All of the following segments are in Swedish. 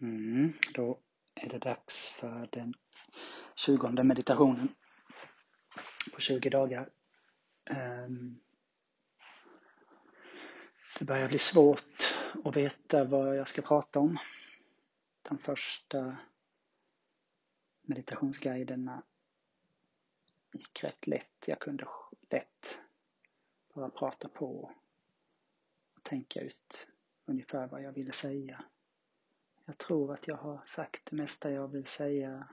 Mm, då är det dags för den tjugonde meditationen på 20 dagar. Um, det börjar bli svårt att veta vad jag ska prata om. De första meditationsguiderna gick rätt lätt. Jag kunde lätt bara prata på och tänka ut ungefär vad jag ville säga. Jag tror att jag har sagt det mesta jag vill säga.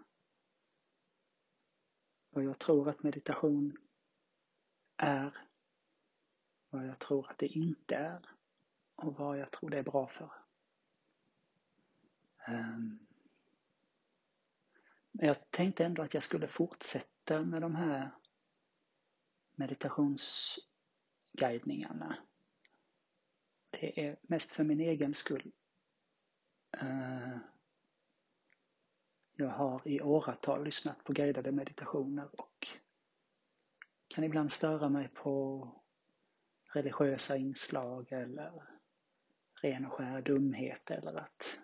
Vad jag tror att meditation är. Vad jag tror att det inte är. Och vad jag tror det är bra för. Ehm. Men jag tänkte ändå att jag skulle fortsätta med de här meditationsguidningarna. Det är mest för min egen skull. Eh, jag har i åratal lyssnat på guidade meditationer och kan ibland störa mig på religiösa inslag eller ren och skär dumhet eller att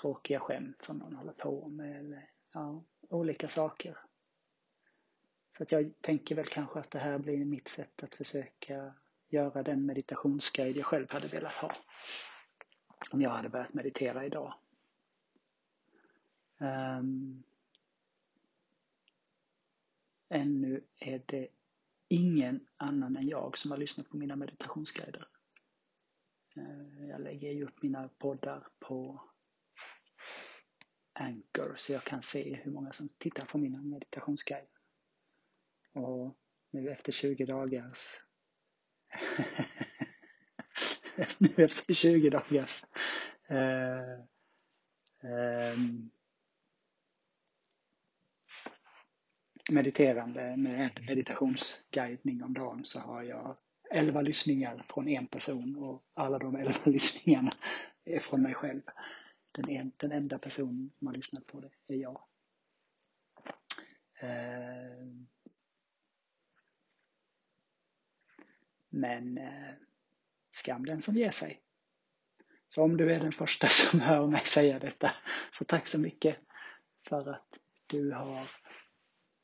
tråkiga skämt som någon håller på med eller ja, olika saker. Så att jag tänker väl kanske att det här blir mitt sätt att försöka göra den meditationsguide jag själv hade velat ha. Om jag hade börjat meditera idag. Um, ännu är det ingen annan än jag som har lyssnat på mina meditationsguider. Uh, jag lägger ju upp mina poddar på Anchor så jag kan se hur många som tittar på mina meditationsguider. Och nu efter 20 dagars nu efter 20 dagars eh, eh, mediterande med meditationsguidning om dagen så har jag 11 lyssningar från en person och alla de 11 lyssningarna är från mig själv. Den, en, den enda personen som har lyssnat på det är jag. Ehm, eh, men skam den som ger sig. Så om du är den första som hör mig säga detta, så tack så mycket för att du har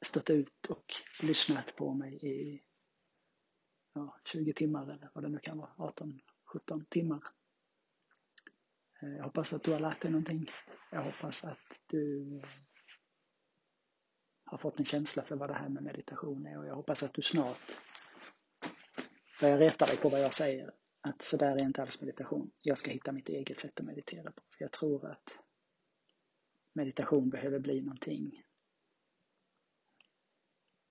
stått ut och lyssnat på mig i ja, 20 timmar eller vad det nu kan vara, 18-17 timmar. Eh, jag hoppas att du har lärt dig någonting. Jag hoppas att du har fått en känsla för vad det här med meditation är och jag hoppas att du snart börjar reta dig på vad jag säger. Att så där är inte alls meditation. Jag ska hitta mitt eget sätt att meditera på. För jag tror att meditation behöver bli någonting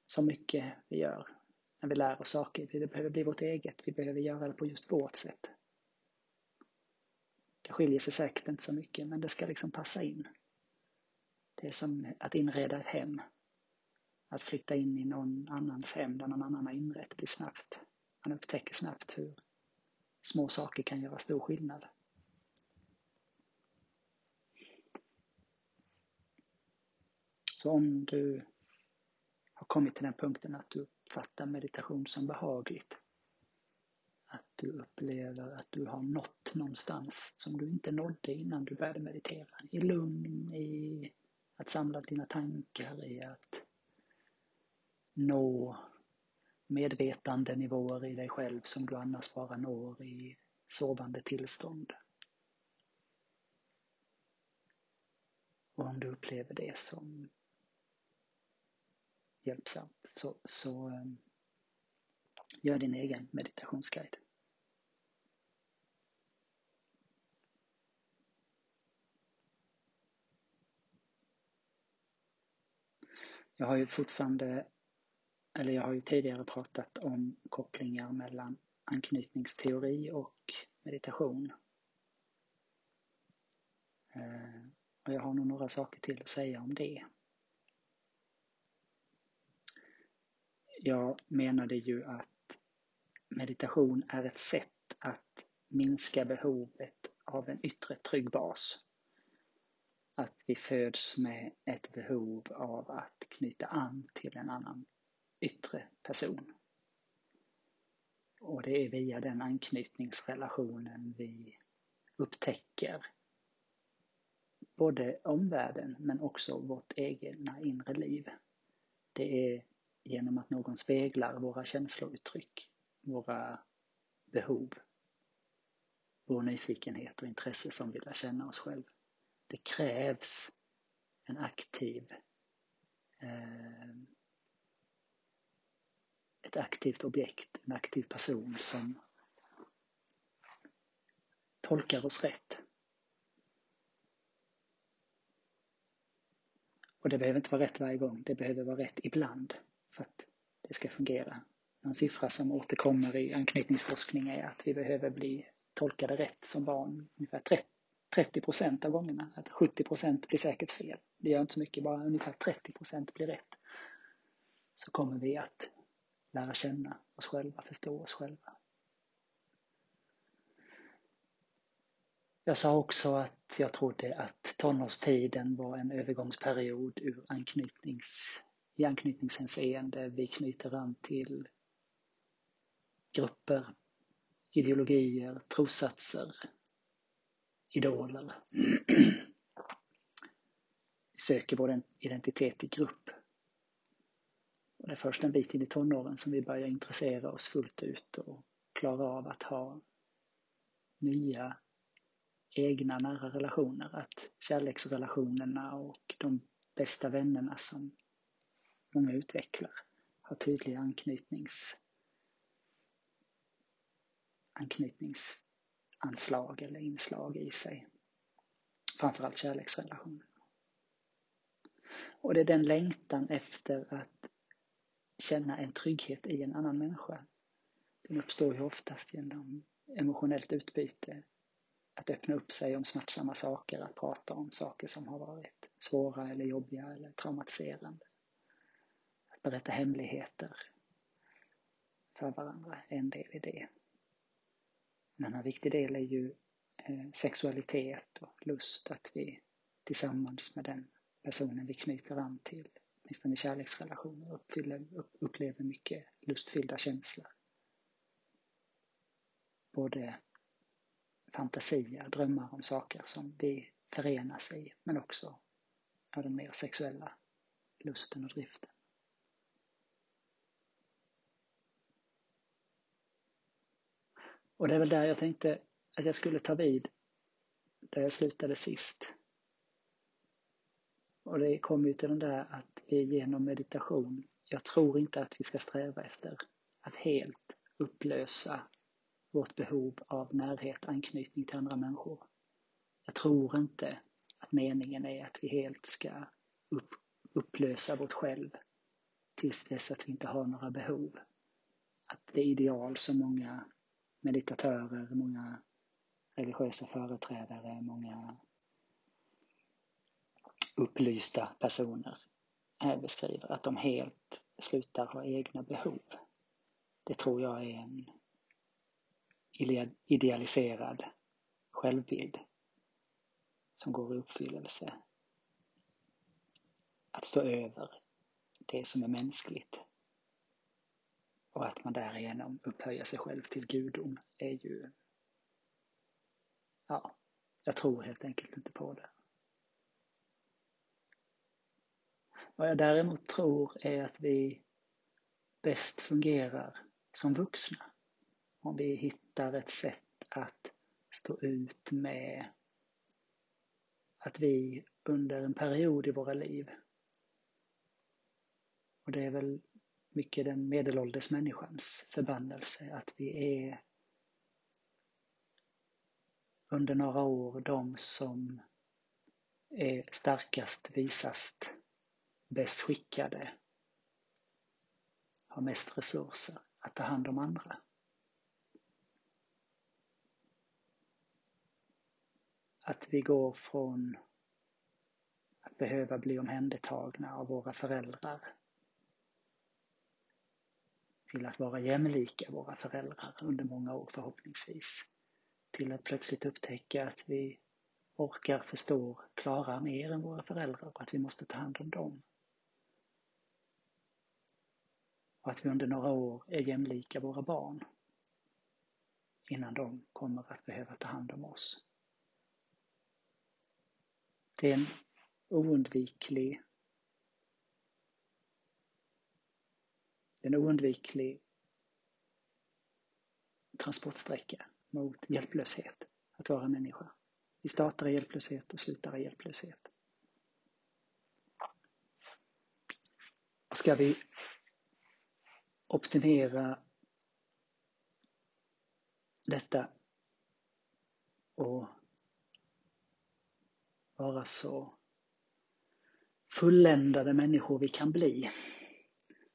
så mycket vi gör när vi lär oss saker. Det behöver bli vårt eget. Vi behöver göra det på just vårt sätt. Det skiljer sig säkert inte så mycket, men det ska liksom passa in. Det är som att inreda ett hem. Att flytta in i någon annans hem där någon annan har inrett blir snabbt. Man upptäcker snabbt hur små saker kan göra stor skillnad. Så om du har kommit till den punkten att du uppfattar meditation som behagligt, att du upplever att du har nått någonstans som du inte nådde innan du började meditera. I lugn, i att samla dina tankar, i att nå medvetandenivåer i dig själv som du annars bara når i sovande tillstånd. Och om du upplever det som hjälpsamt så, så ehm, gör din egen meditationsguide. Jag har ju fortfarande eller jag har ju tidigare pratat om kopplingar mellan anknytningsteori och meditation. Eh, och jag har nog några saker till att säga om det. Jag menade ju att meditation är ett sätt att minska behovet av en yttre trygg bas. Att vi föds med ett behov av att knyta an till en annan yttre person. Och det är via den anknytningsrelationen vi upptäcker både omvärlden men också vårt egna inre liv. Det är genom att någon speglar våra känslouttryck, våra behov, vår nyfikenhet och intresse som vi lär känna oss själva. Det krävs en aktiv eh, ett aktivt objekt, en aktiv person som tolkar oss rätt. Och det behöver inte vara rätt varje gång, det behöver vara rätt ibland för att det ska fungera. En siffra som återkommer i anknytningsforskning är att vi behöver bli tolkade rätt som barn ungefär 30 procent av gångerna. Att 70 procent blir säkert fel. Det gör inte så mycket, bara ungefär 30 procent blir rätt. Så kommer vi att lära känna oss själva, förstå oss själva. Jag sa också att jag trodde att tonårstiden var en övergångsperiod ur anknytnings, i anknytningshänseende. Vi knyter an till grupper, ideologier, trossatser, idoler. Vi söker vår identitet i grupp. Och det är först en bit in i tonåren som vi börjar intressera oss fullt ut och klara av att ha nya egna nära relationer. Att kärleksrelationerna och de bästa vännerna som många utvecklar har tydliga anknytnings, anknytningsanslag eller inslag i sig. Framförallt kärleksrelationer. Och det är den längtan efter att känna en trygghet i en annan människa. Den uppstår ju oftast genom emotionellt utbyte, att öppna upp sig om smärtsamma saker, att prata om saker som har varit svåra eller jobbiga eller traumatiserande. Att berätta hemligheter för varandra är en del i det. En annan viktig del är ju eh, sexualitet och lust, att vi tillsammans med den personen vi knyter an till åtminstone i kärleksrelationer, uppfyller, upplever mycket lustfyllda känslor. Både fantasier, drömmar om saker som vi förenas i, men också av den mer sexuella lusten och driften. Och det är väl där jag tänkte att jag skulle ta vid där jag slutade sist. Och det kommer ju till den där att vi genom meditation, jag tror inte att vi ska sträva efter att helt upplösa vårt behov av närhet, anknytning till andra människor. Jag tror inte att meningen är att vi helt ska upp, upplösa vårt själv tills dess att vi inte har några behov. Att det ideal som många meditatörer, många religiösa företrädare, många upplysta personer beskriver, att de helt slutar ha egna behov. Det tror jag är en idealiserad självbild som går i uppfyllelse. Att stå över det som är mänskligt och att man därigenom upphöjer sig själv till gudom är ju, ja, jag tror helt enkelt inte på det. Vad jag däremot tror är att vi bäst fungerar som vuxna. Om vi hittar ett sätt att stå ut med att vi under en period i våra liv och det är väl mycket den medelålders människans förbannelse att vi är under några år de som är starkast, visast, bäst skickade, har mest resurser att ta hand om andra. Att vi går från att behöva bli omhändertagna av våra föräldrar till att vara jämlika våra föräldrar under många år förhoppningsvis. Till att plötsligt upptäcka att vi orkar, förstår, klarar mer än våra föräldrar och att vi måste ta hand om dem. Och att vi under några år är jämlika våra barn innan de kommer att behöva ta hand om oss. Det är en oundviklig en oundviklig transportsträcka mot hjälplöshet, att vara människa. Vi startar i hjälplöshet och slutar i hjälplöshet. Och ska vi optimera detta och vara så fulländade människor vi kan bli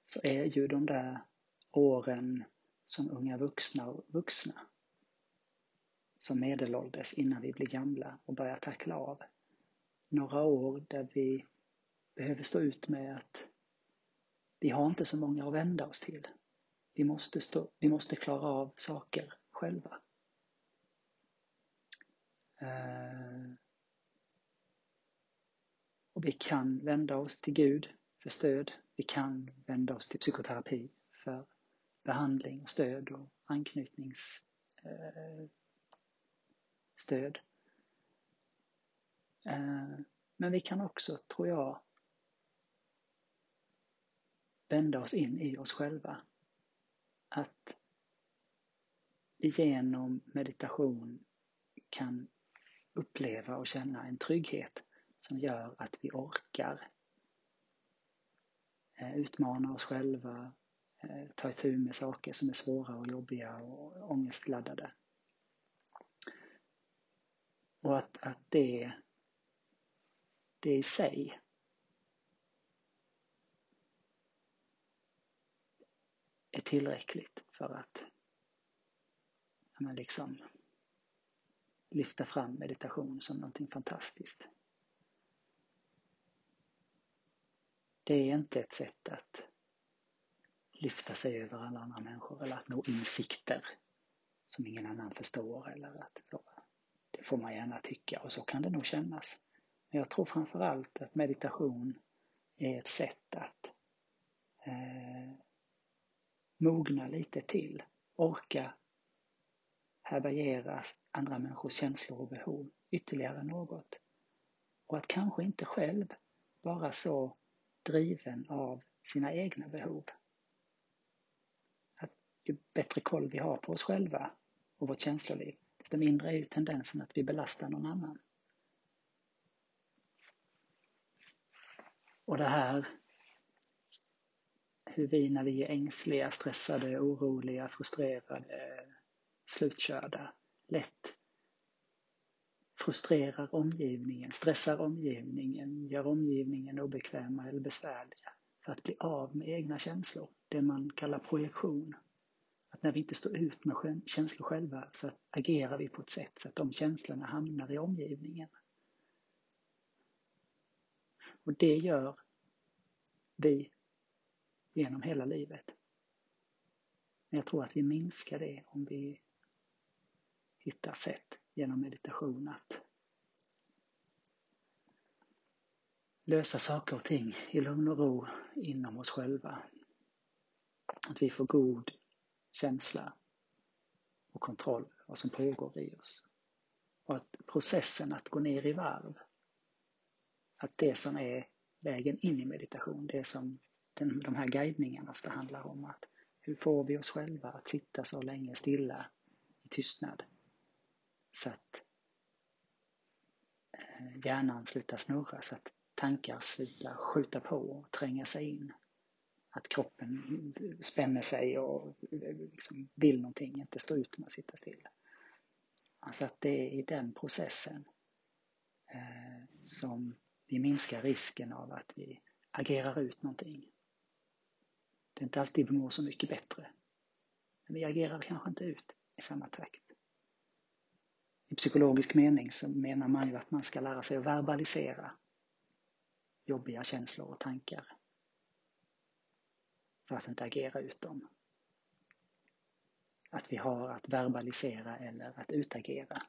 så är ju de där åren som unga vuxna och vuxna som medelålders innan vi blir gamla och börjar tackla av. Några år där vi behöver stå ut med att vi har inte så många att vända oss till. Vi måste, stå, vi måste klara av saker själva. Uh, och vi kan vända oss till Gud för stöd. Vi kan vända oss till psykoterapi för behandling, stöd och anknytningsstöd. Eh, uh, eh, men vi kan också, tror jag, vända oss in i oss själva. Att genom meditation kan uppleva och känna en trygghet som gör att vi orkar eh, utmana oss själva, eh, ta itu med saker som är svåra och jobbiga och ångestladdade. Och att, att det, det i sig är tillräckligt för att ja, liksom lyfta fram meditation som någonting fantastiskt. Det är inte ett sätt att lyfta sig över alla andra människor eller att nå insikter som ingen annan förstår eller att det får man gärna tycka och så kan det nog kännas. Men jag tror framförallt att meditation är ett sätt att eh, mogna lite till, orka härbärgera andra människors känslor och behov ytterligare något. Och att kanske inte själv vara så driven av sina egna behov. Att ju bättre koll vi har på oss själva och vårt känsloliv, desto mindre är ju tendensen att vi belastar någon annan. Och det här hur vi när vi är ängsliga, stressade, oroliga, frustrerade, slutkörda lätt frustrerar omgivningen, stressar omgivningen, gör omgivningen obekväma eller besvärliga för att bli av med egna känslor. Det man kallar projektion. Att när vi inte står ut med känslor själva så agerar vi på ett sätt så att de känslorna hamnar i omgivningen. Och det gör vi genom hela livet. Men jag tror att vi minskar det om vi hittar sätt genom meditation att lösa saker och ting i lugn och ro inom oss själva. Att vi får god känsla och kontroll vad som pågår i oss. Och att processen att gå ner i varv, att det som är vägen in i meditation, det som den, de här guidningarna ofta handlar om. att Hur får vi oss själva att sitta så länge stilla i tystnad så att eh, hjärnan slutar snurra, så att tankar slutar skjuta på och tränga sig in. Att kroppen spänner sig och eh, liksom vill någonting, inte stå ut med att sitta still. Alltså att det är i den processen eh, som vi minskar risken av att vi agerar ut någonting. Det är inte alltid vi mår så mycket bättre. Men vi agerar kanske inte ut i samma takt. I psykologisk mening så menar man ju att man ska lära sig att verbalisera jobbiga känslor och tankar för att inte agera ut dem. Att vi har att verbalisera eller att utagera.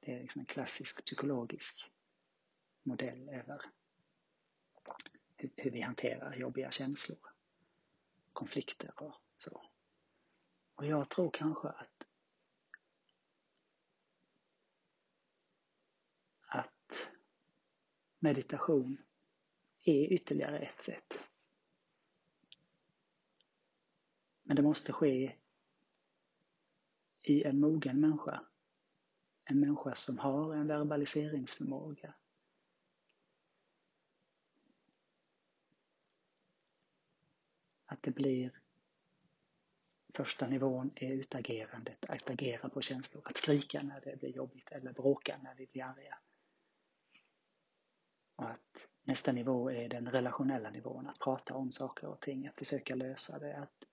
Det är liksom en klassisk psykologisk modell över hur vi hanterar jobbiga känslor konflikter och så. Och jag tror kanske att att meditation är ytterligare ett sätt. Men det måste ske i en mogen människa. En människa som har en verbaliseringsförmåga. Att det blir första nivån är utagerandet, att agera på känslor, att skrika när det blir jobbigt eller bråka när vi blir arga. Och att nästa nivå är den relationella nivån, att prata om saker och ting, att försöka lösa det, att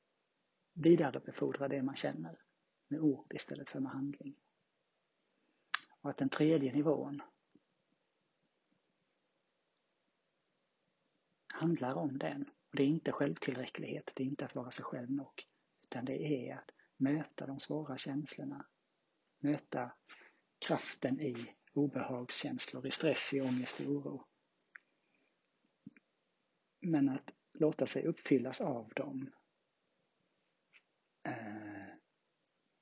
vidarebefordra det man känner med ord istället för med handling. Och att den tredje nivån handlar om den. Och det är inte självtillräcklighet, det är inte att vara sig själv nog, utan det är att möta de svåra känslorna, möta kraften i obehagskänslor, i stress, i ångest, i oro. Men att låta sig uppfyllas av dem eh,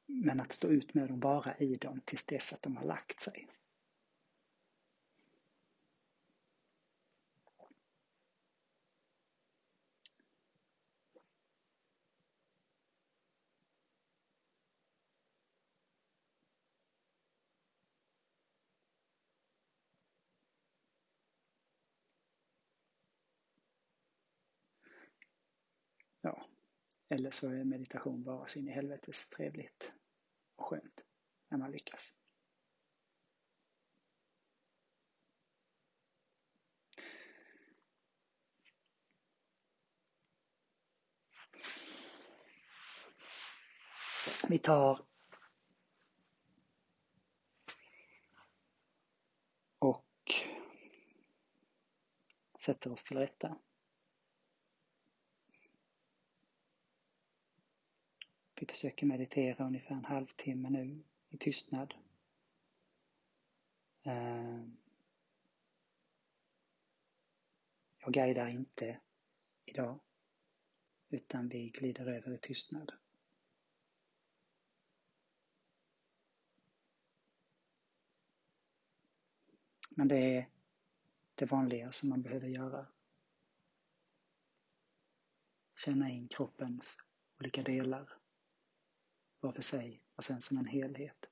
Men att stå ut med dem, vara i dem tills dess att de har lagt sig. Ja, eller så är meditation bara så in i helvetes trevligt och skönt när man lyckas. Vi tar och sätter oss till rätta. Vi försöker meditera ungefär en halvtimme nu i tystnad. Ehm. Jag guidar inte idag utan vi glider över i tystnad. Men det är det vanliga som man behöver göra. Känna in kroppens olika delar var för sig och sen som en helhet.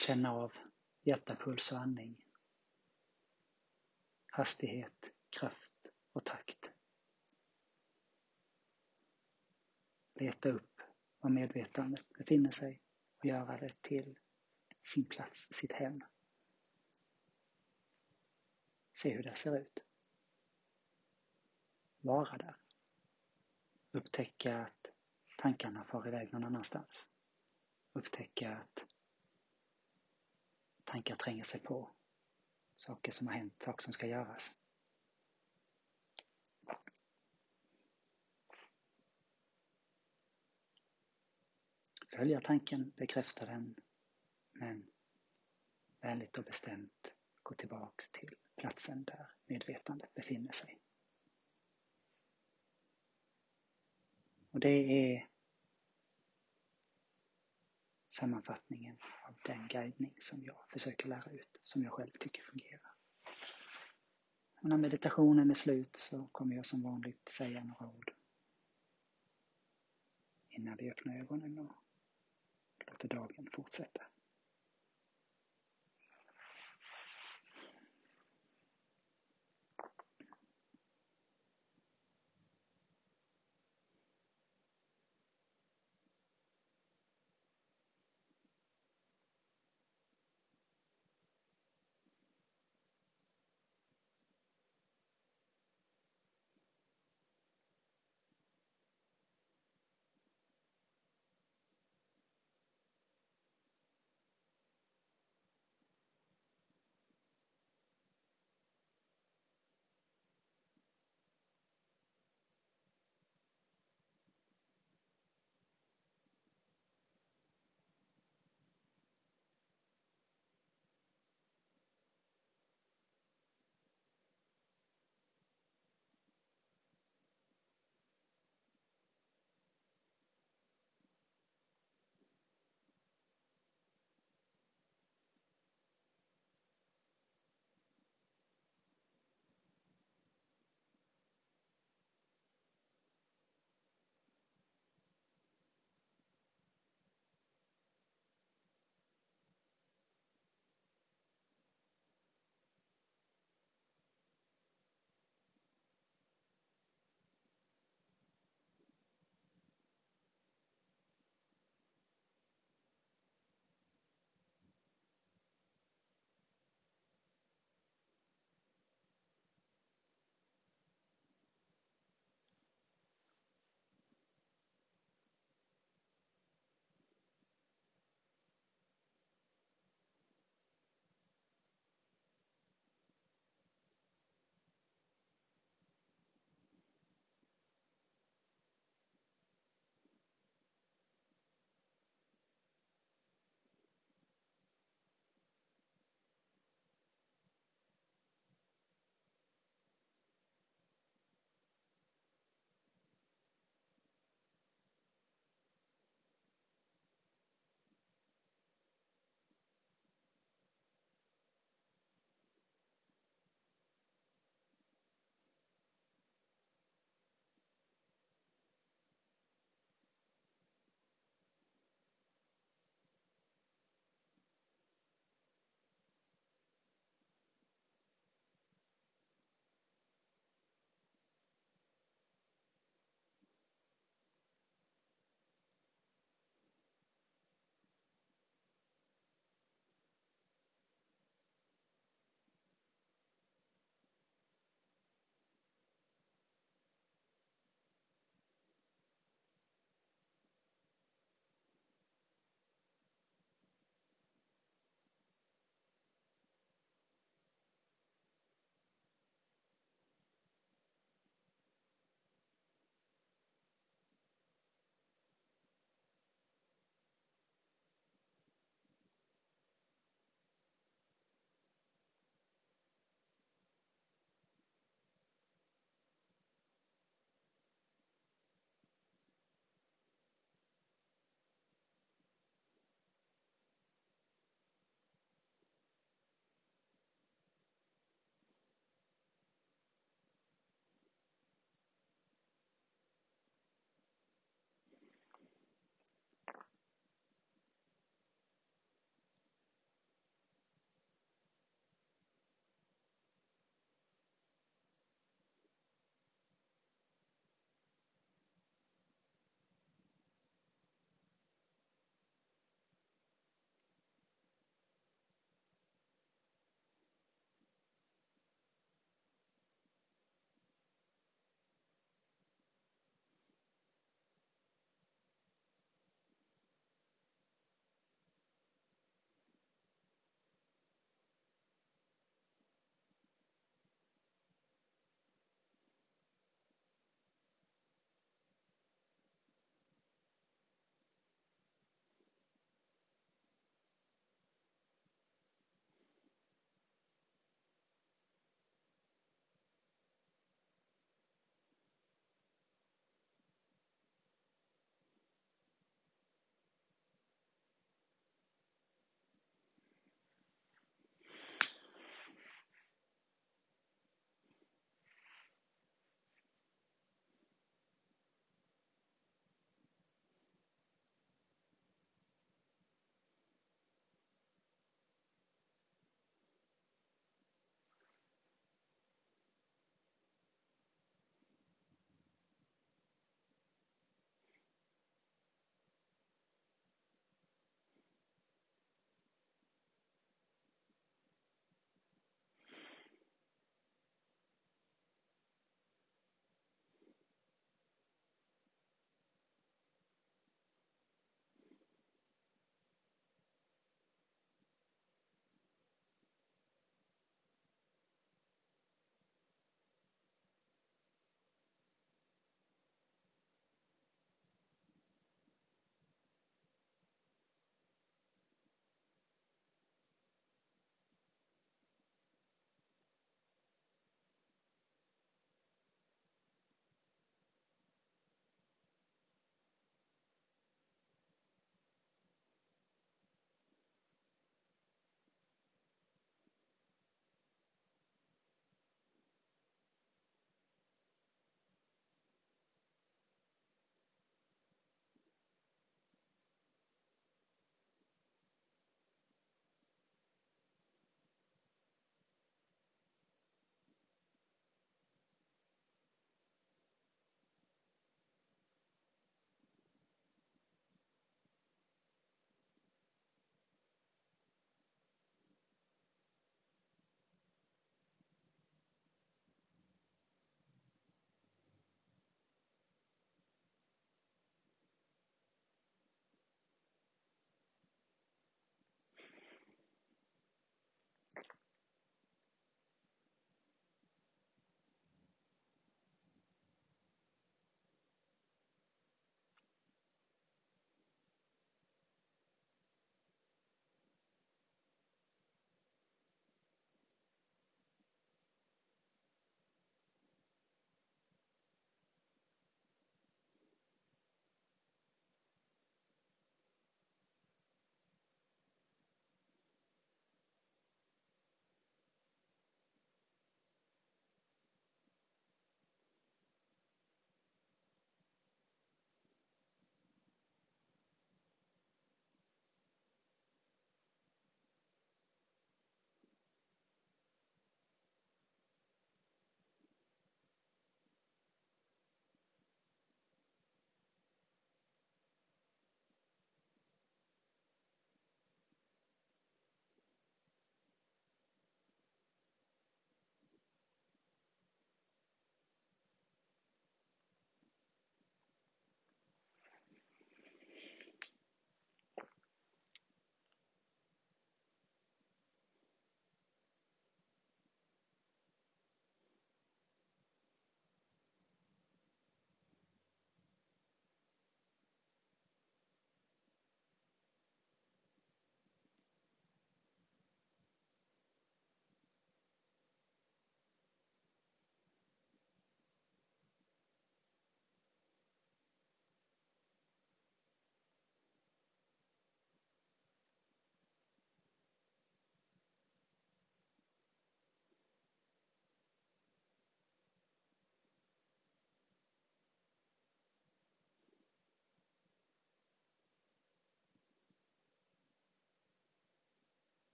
Känna av hjärtapuls och andning. Hastighet, kraft och takt. Leta upp var medvetandet befinner sig och göra det till sin plats, sitt hem. Se hur det ser ut. Vara där upptäcka att tankarna far iväg någon annanstans. Upptäcka att tankar tränger sig på. Saker som har hänt, saker som ska göras. Följa tanken, bekräfta den, men vänligt och bestämt gå tillbaks till platsen där medvetandet befinner sig. Och det är sammanfattningen av den guidning som jag försöker lära ut, som jag själv tycker fungerar. Och när meditationen är slut så kommer jag som vanligt säga några ord innan vi öppnar ögonen och låter dagen fortsätta.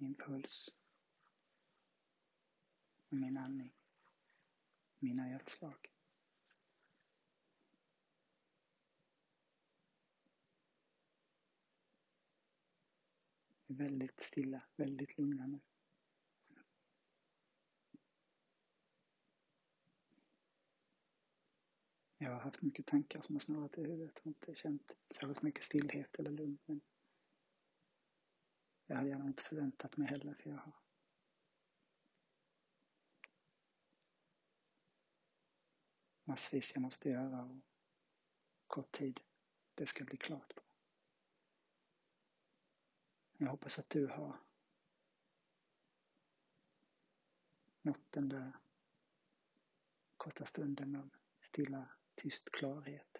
Min puls, min andning, mina hjärtslag. är väldigt stilla, väldigt lugna nu. Jag har haft mycket tankar som har snurrat i huvudet och inte känt särskilt mycket stillhet eller lugn. Det hade jag nog inte förväntat mig heller för jag har massvis jag måste göra och kort tid det ska bli klart på. Jag hoppas att du har nått den där korta stunden av stilla, tyst klarhet.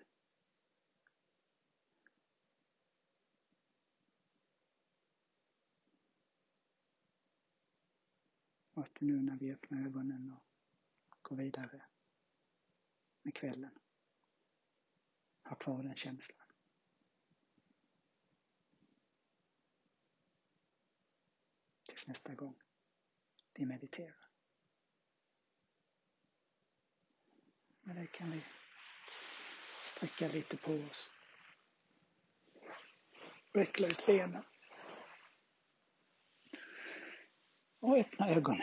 Och att nu när vi öppnar ögonen och går vidare med kvällen har kvar den känslan. Tills nästa gång vi mediterar. Med det kan vi sträcka lite på oss. Veckla ut benen. Och öppna ögonen.